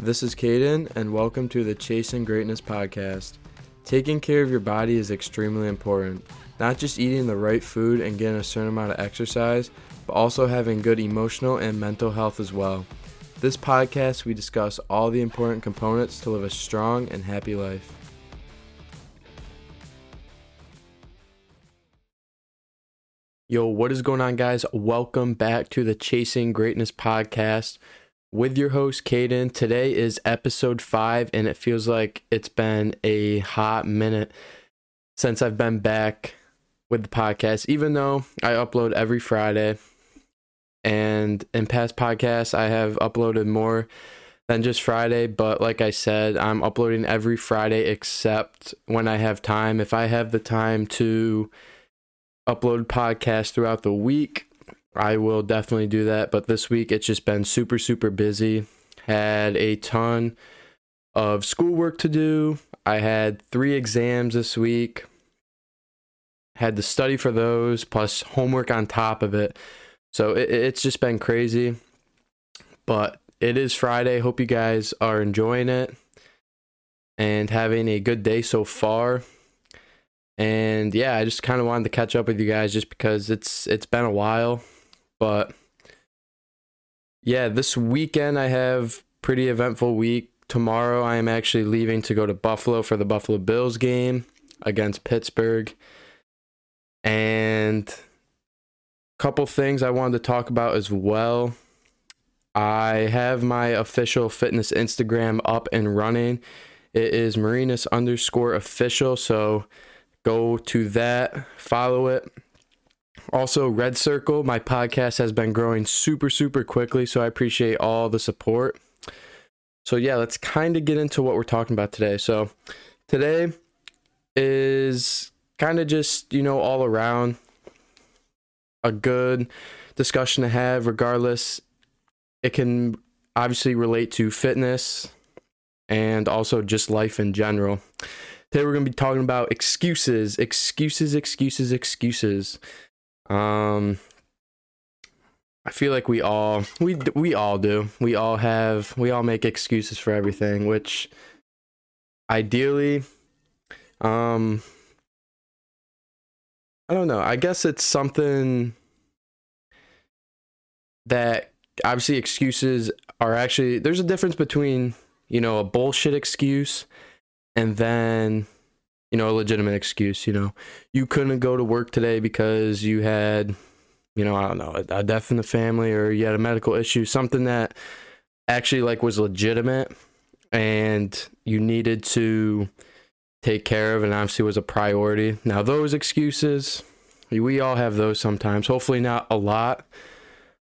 This is Caden, and welcome to the Chasing Greatness podcast. Taking care of your body is extremely important. Not just eating the right food and getting a certain amount of exercise, but also having good emotional and mental health as well. This podcast, we discuss all the important components to live a strong and happy life. Yo, what is going on, guys? Welcome back to the Chasing Greatness podcast with your host, Caden. Today is episode five, and it feels like it's been a hot minute since I've been back with the podcast, even though I upload every Friday. And in past podcasts, I have uploaded more than just Friday. But like I said, I'm uploading every Friday except when I have time. If I have the time to upload podcasts throughout the week, I will definitely do that. But this week, it's just been super, super busy. Had a ton of schoolwork to do. I had three exams this week. Had to study for those, plus homework on top of it. So it, it's just been crazy. But it is Friday. Hope you guys are enjoying it and having a good day so far. And yeah, I just kind of wanted to catch up with you guys just because it's it's been a while, but yeah, this weekend I have pretty eventful week. Tomorrow I am actually leaving to go to Buffalo for the Buffalo Bills game against Pittsburgh. And a couple things I wanted to talk about as well. I have my official fitness Instagram up and running. It is Mureness underscore official. So go to that, follow it. Also, Red Circle, my podcast has been growing super, super quickly. So I appreciate all the support. So, yeah, let's kind of get into what we're talking about today. So, today is kind of just, you know, all around a good discussion to have, regardless. It can obviously relate to fitness and also just life in general. Today we're going to be talking about excuses, excuses, excuses, excuses. Um I feel like we all we we all do. We all have we all make excuses for everything, which ideally um I don't know. I guess it's something that obviously excuses are actually there's a difference between, you know, a bullshit excuse and then you know a legitimate excuse you know. You couldn't go to work today because you had you know i don't know a, death in the family or you had a medical issue something that actually like was legitimate and you needed to take care of and obviously was a priority. Now those excuses we all have those sometimes. Hopefully not a lot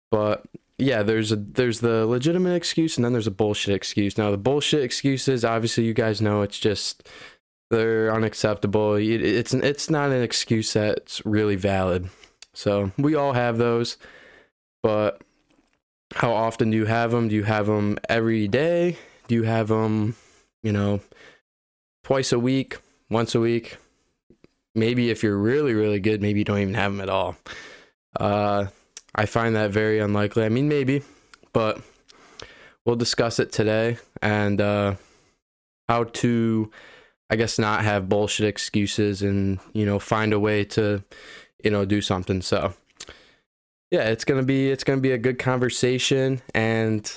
but yeah, there's a there's the legitimate excuse and then there's a bullshit excuse. Now the bullshit excuses, obviously you guys know it's just they're unacceptable. It, it's it's not an excuse that's really valid. So we all have those, but how often do you have them? Do you have them every day? Do you have them, you know, twice a week, once a week? Maybe if you're really really good, maybe you don't even have them at all. Uh, I find that very unlikely. I mean, maybe, but we'll discuss it today and uh, how to, I guess, not have bullshit excuses and you know find a way to, you know, do something. So, yeah, it's gonna be it's gonna be a good conversation, and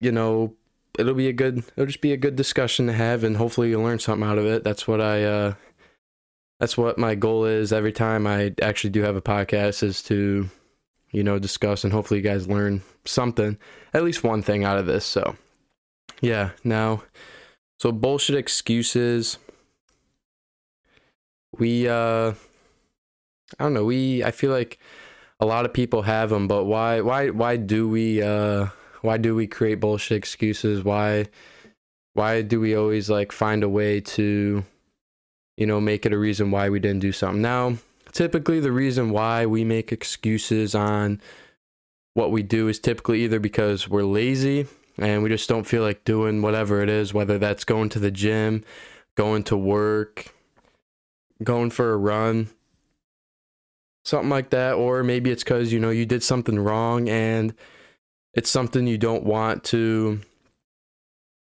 you know, it'll be a good it'll just be a good discussion to have, and hopefully you'll learn something out of it. That's what I. Uh, that's what my goal is every time I actually do have a podcast is to you know, discuss and hopefully you guys learn something, at least one thing out of this. So, yeah, now, so bullshit excuses. We, uh, I don't know, we, I feel like a lot of people have them, but why, why, why do we, uh, why do we create bullshit excuses? Why, why do we always like find a way to, you know, make it a reason why we didn't do something? Now, typically the reason why we make excuses on what we do is typically either because we're lazy and we just don't feel like doing whatever it is, whether that's going to the gym, going to work, going for a run, something like that. Or maybe it's because, you know, you did something wrong and it's something you don't want to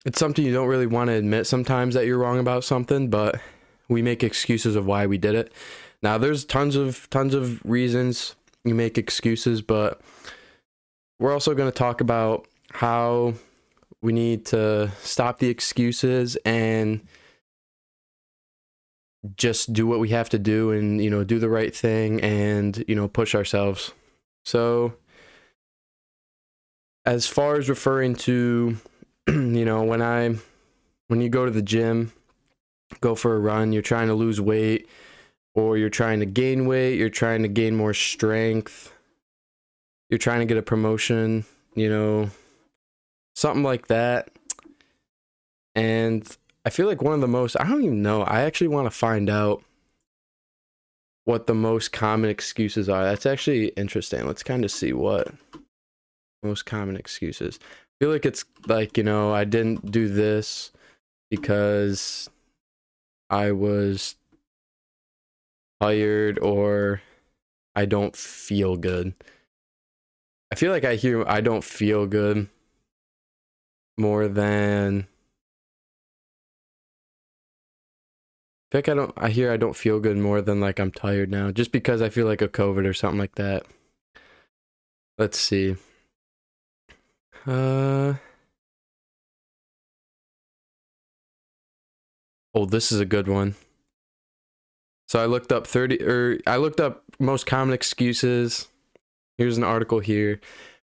it's something you don't really want to admit sometimes that you're wrong about something, but we make excuses of why we did it. Now there's tons of tons of reasons you make excuses, but we're also going to talk about how we need to stop the excuses and just do what we have to do and you know do the right thing and you know push ourselves. So as far as referring to you know when i when you go to the gym go for a run you're trying to lose weight or you're trying to gain weight you're trying to gain more strength you're trying to get a promotion you know something like that and I feel like one of the most, I don't even know. I actually want to find out what the most common excuses are. That's actually interesting. Let's kind of see what most common excuses. I feel like it's like, you know, I didn't do this because I was tired or I don't feel good. I feel like I hear I don't feel good more than I I don't. I hear I don't feel good more than like I'm tired now, just because I feel like a COVID or something like that. Let's see. Uh. Oh, this is a good one. So I looked up 30 or I looked up most common excuses. Here's an article here.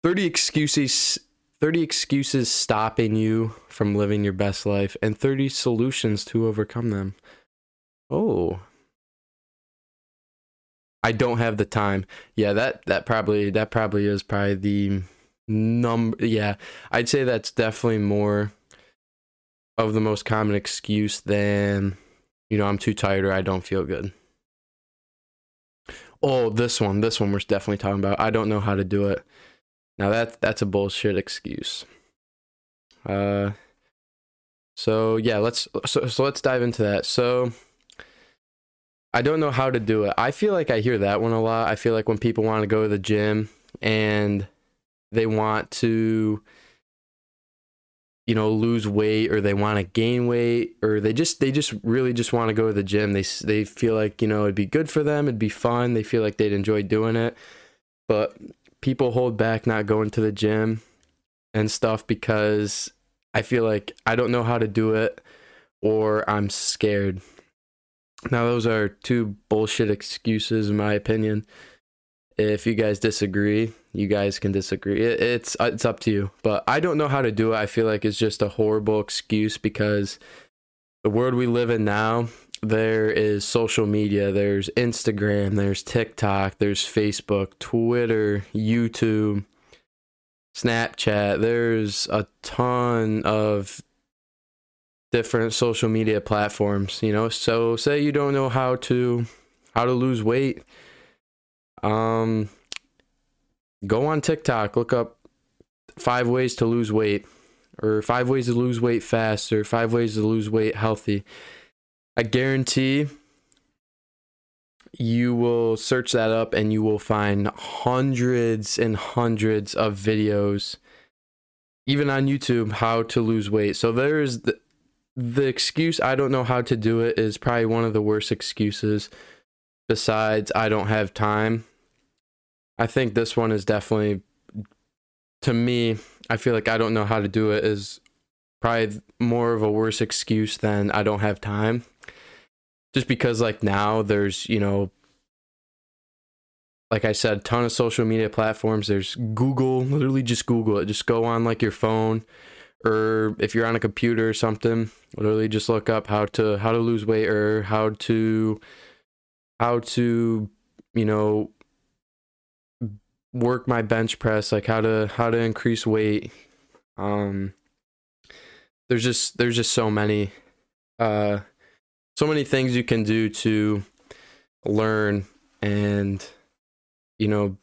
30 excuses 30 excuses stopping you from living your best life and 30 solutions to overcome them. Oh. I don't have the time. Yeah, that that probably that probably is probably the number yeah, I'd say that's definitely more of the most common excuse than you know, I'm too tired or I don't feel good. Oh, this one, this one we're definitely talking about. I don't know how to do it. Now that that's a bullshit excuse. Uh so yeah, let's so, so let's dive into that. So I don't know how to do it. I feel like I hear that one a lot. I feel like when people want to go to the gym and they want to you know lose weight or they want to gain weight or they just they just really just want to go to the gym. They they feel like, you know, it'd be good for them, it'd be fun. They feel like they'd enjoy doing it. But people hold back not going to the gym and stuff because I feel like I don't know how to do it or I'm scared. Now, those are two bullshit excuses, in my opinion. If you guys disagree, you guys can disagree. It, it's uh, it's up to you. But I don't know how to do it. I feel like it's just a horrible excuse because the world we live in now, there is social media, there's Instagram, there's TikTok, there's Facebook, Twitter, YouTube, Snapchat. There's a ton of different social media platforms you know so say you don't know how to how to lose weight um go on TikTok look up five ways to lose weight or five ways to lose weight fast or five ways to lose weight healthy i guarantee you will search that up and you will find hundreds and hundreds of videos even on YouTube how to lose weight so there's the, the excuse I don't know how to do it is probably one of the worst excuses besides I don't have time. I think this one is definitely to me, I feel like I don't know how to do it is probably more of a worse excuse than I don't have time. Just because like now there's, you know, like I said, ton of social media platforms. There's Google, literally just Google it. Just go on like your phone or if you're on a computer or something, literally just look up how to how to lose weight or how to how to you know work my bench press, like how to how to increase weight. Um there's just there's just so many uh so many things you can do to learn and you know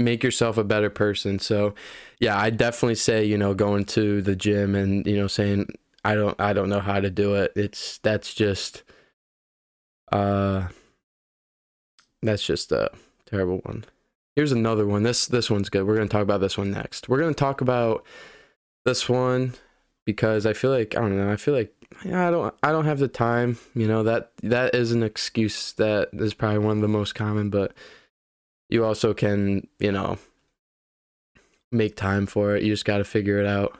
make yourself a better person. So, yeah, I definitely say, you know, going to the gym and, you know, saying I don't I don't know how to do it. It's that's just uh that's just a terrible one. Here's another one. This this one's good. We're going to talk about this one next. We're going to talk about this one because I feel like I don't know. I feel like yeah, I don't I don't have the time. You know that that is an excuse that is probably one of the most common, but you also can you know make time for it. You just got to figure it out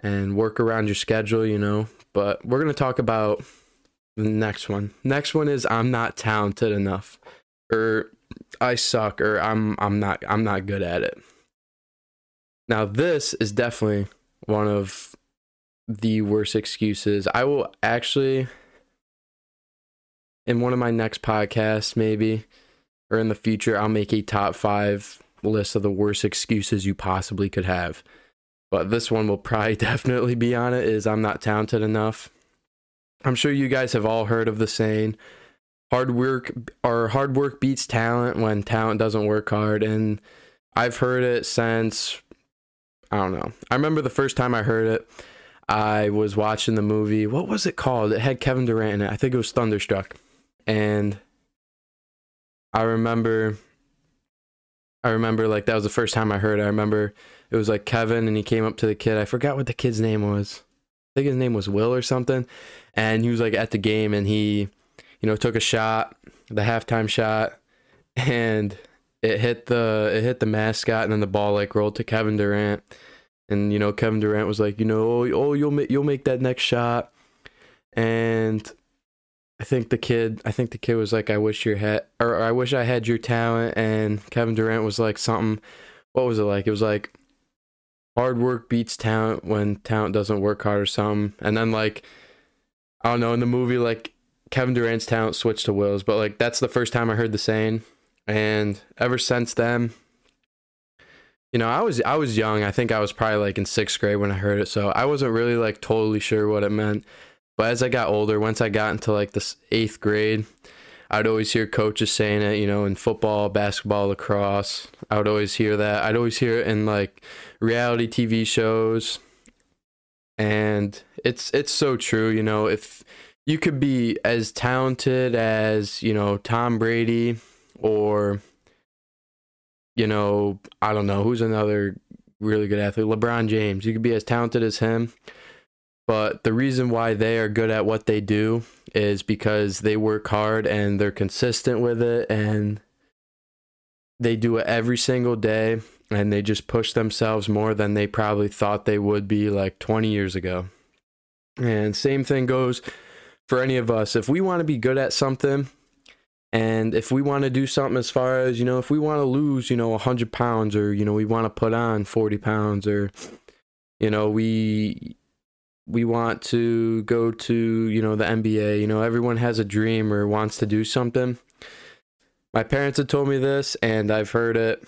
and work around your schedule. You know. But we're gonna talk about the next one. Next one is I'm not talented enough, or I suck, or I'm I'm not I'm not good at it. Now this is definitely one of the worst excuses. I will actually, in one of my next podcasts, maybe, or in the future, I'll make a top five list of the worst excuses you possibly could have. But this one will probably definitely be on it is I'm not talented enough. I'm sure you guys have all heard of the saying hard work or hard work beats talent when talent doesn't work hard and I've heard it since I don't know. I remember the first time I heard it I was watching the movie. What was it called? It had Kevin Durant in it. I think it was Thunderstruck. And I remember I remember like that was the first time I heard it. I remember it was like Kevin and he came up to the kid. I forgot what the kid's name was. I think his name was Will or something. And he was like at the game and he, you know, took a shot, the halftime shot, and it hit the it hit the mascot and then the ball like rolled to Kevin Durant and you know Kevin Durant was like, you know, oh, oh you'll make you'll make that next shot, and I think the kid, I think the kid was like, I wish your had, or I wish I had your talent, and Kevin Durant was like something. What was it like? It was like hard work beats talent when talent doesn't work hard or something, and then like I don't know in the movie like Kevin Durant's talent switched to Will's, but like that's the first time I heard the saying, and ever since then you know, I was I was young. I think I was probably like in sixth grade when I heard it, so I wasn't really like totally sure what it meant. But as I got older, once I got into like this eighth grade, I'd always hear coaches saying it. You know, in football, basketball, lacrosse, I would always hear that. I'd always hear it in like reality TV shows, and it's it's so true. You know, if you could be as talented as you know Tom Brady or you know, I don't know who's another really good athlete. LeBron James. You could be as talented as him, but the reason why they are good at what they do is because they work hard and they're consistent with it and they do it every single day and they just push themselves more than they probably thought they would be like 20 years ago. And same thing goes for any of us. If we want to be good at something, and if we want to do something as far as, you know, if we want to lose, you know, 100 pounds or, you know, we want to put on 40 pounds or, you know, we we want to go to, you know, the NBA, you know, everyone has a dream or wants to do something. My parents have told me this and I've heard it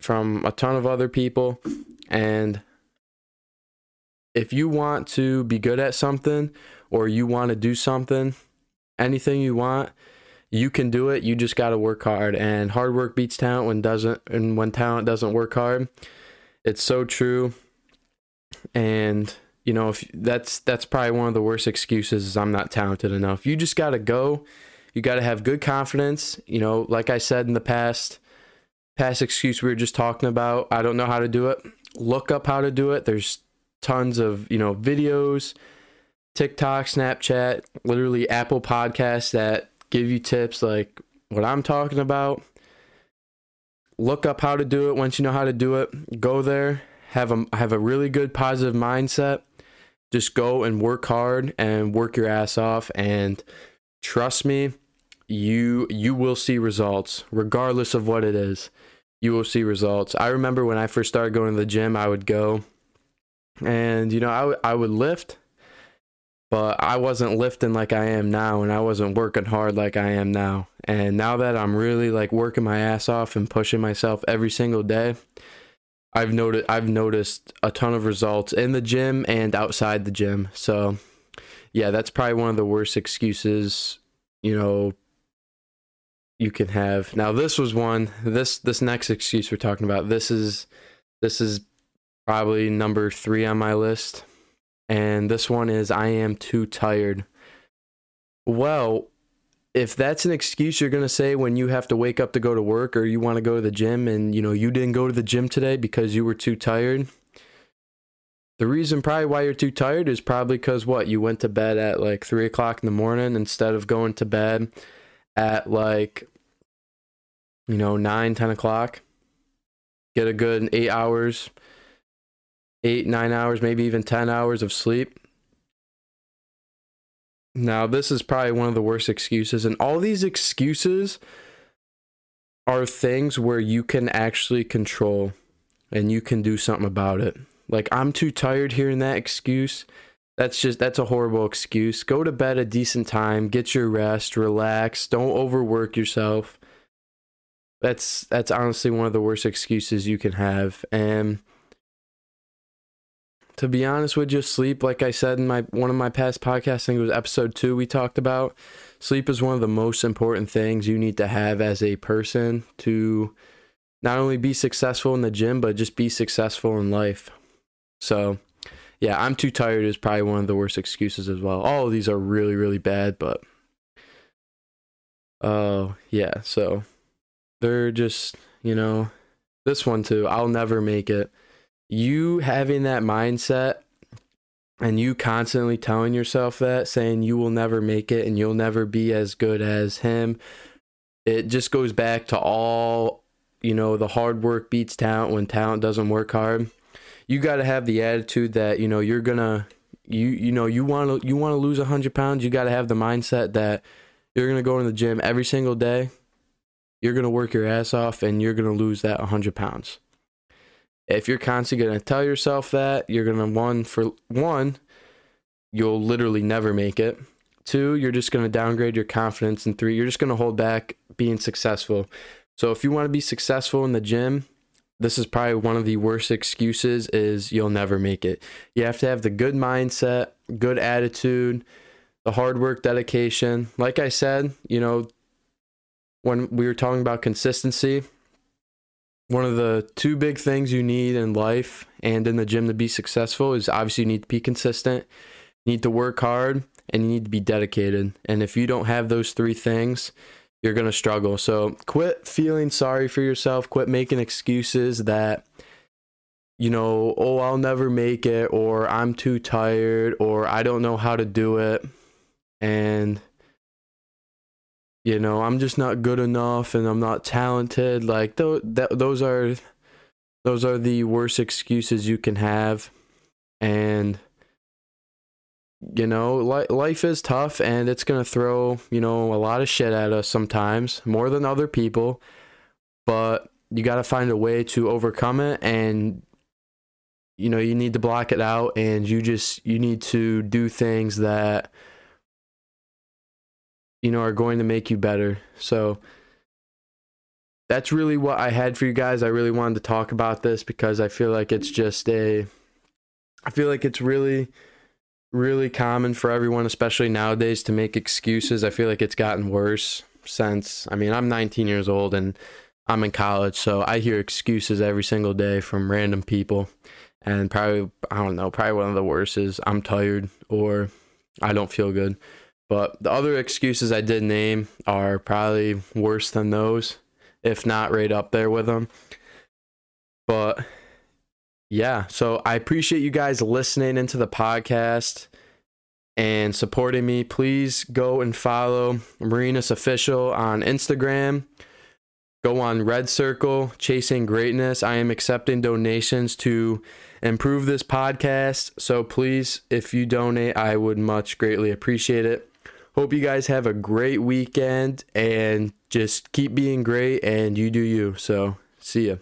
from a ton of other people and if you want to be good at something or you want to do something, anything you want, you can do it. You just got to work hard, and hard work beats talent when doesn't, and when talent doesn't work hard. It's so true, and you know if that's that's probably one of the worst excuses is I'm not talented enough. You just got to go. You got to have good confidence. You know, like I said in the past, past excuse we were just talking about. I don't know how to do it. Look up how to do it. There's tons of you know videos, TikTok, Snapchat, literally Apple Podcasts that give you tips like what I'm talking about. Look up how to do it once you know how to do it. Go there, have a have a really good positive mindset. Just go and work hard and work your ass off and trust me, you you will see results regardless of what it is. You will see results. I remember when I first started going to the gym, I would go and you know, I, w- I would lift but I wasn't lifting like I am now and I wasn't working hard like I am now. And now that I'm really like working my ass off and pushing myself every single day, I've noticed I've noticed a ton of results in the gym and outside the gym. So, yeah, that's probably one of the worst excuses, you know, you can have. Now, this was one. This this next excuse we're talking about. This is this is probably number 3 on my list and this one is I am too tired. Well, if that's an excuse you're going to say when you have to wake up to go to work or you want to go to the gym and you know you didn't go to the gym today because you were too tired, the reason probably why you're too tired is probably because what? You went to bed at like three o'clock in the morning instead of going to bed at like you know nine ten o'clock. Get a good eight hours eight nine hours maybe even ten hours of sleep now this is probably one of the worst excuses and all these excuses are things where you can actually control and you can do something about it like I'm too tired hearing that excuse. That's just that's a horrible excuse. Go to bed a decent time, get your rest, relax, don't overwork yourself. That's that's honestly one of the worst excuses you can have. And to be honest with you, sleep, like I said in my one of my past podcasts, I think it was episode two, we talked about sleep is one of the most important things you need to have as a person to not only be successful in the gym, but just be successful in life. So, yeah, I'm too tired is probably one of the worst excuses as well. All of these are really, really bad, but oh, uh, yeah, so they're just, you know, this one too. I'll never make it. You having that mindset and you constantly telling yourself that, saying you will never make it and you'll never be as good as him, it just goes back to all, you know, the hard work beats talent when talent doesn't work hard. You got to have the attitude that you know you're gonna you you know you want to you want to lose 100 pounds you got to have the mindset that you're gonna go to the gym every single day you're gonna work your ass off and you're gonna lose that 100 pounds if you're constantly gonna tell yourself that you're gonna one for one you'll literally never make it two you're just gonna downgrade your confidence and three you're just gonna hold back being successful so if you want to be successful in the gym this is probably one of the worst excuses is you'll never make it. You have to have the good mindset, good attitude, the hard work, dedication. Like I said, you know, when we were talking about consistency, one of the two big things you need in life and in the gym to be successful is obviously you need to be consistent, you need to work hard, and you need to be dedicated. And if you don't have those three things, you're going to struggle. So quit feeling sorry for yourself, quit making excuses that you know, oh, I'll never make it or I'm too tired or I don't know how to do it and you know, I'm just not good enough and I'm not talented. Like th- th- those are those are the worst excuses you can have and you know, li- life is tough and it's going to throw, you know, a lot of shit at us sometimes, more than other people. But you got to find a way to overcome it and you know, you need to block it out and you just you need to do things that you know are going to make you better. So that's really what I had for you guys. I really wanted to talk about this because I feel like it's just a I feel like it's really really common for everyone, especially nowadays, to make excuses. I feel like it's gotten worse since, I mean, I'm 19 years old and I'm in college, so I hear excuses every single day from random people. And probably, I don't know, probably one of the worst is I'm tired or I don't feel good. But the other excuses I did name are probably worse than those, if not right up there with them. But yeah, so I appreciate you guys listening into the podcast and supporting me. Please go and follow Mureness Official on Instagram. Go on Red Circle, Chasing Greatness. I am accepting donations to improve this podcast. So please, if you donate, I would much greatly appreciate it. Hope you guys have a great weekend and just keep being great and you do you. So, see ya.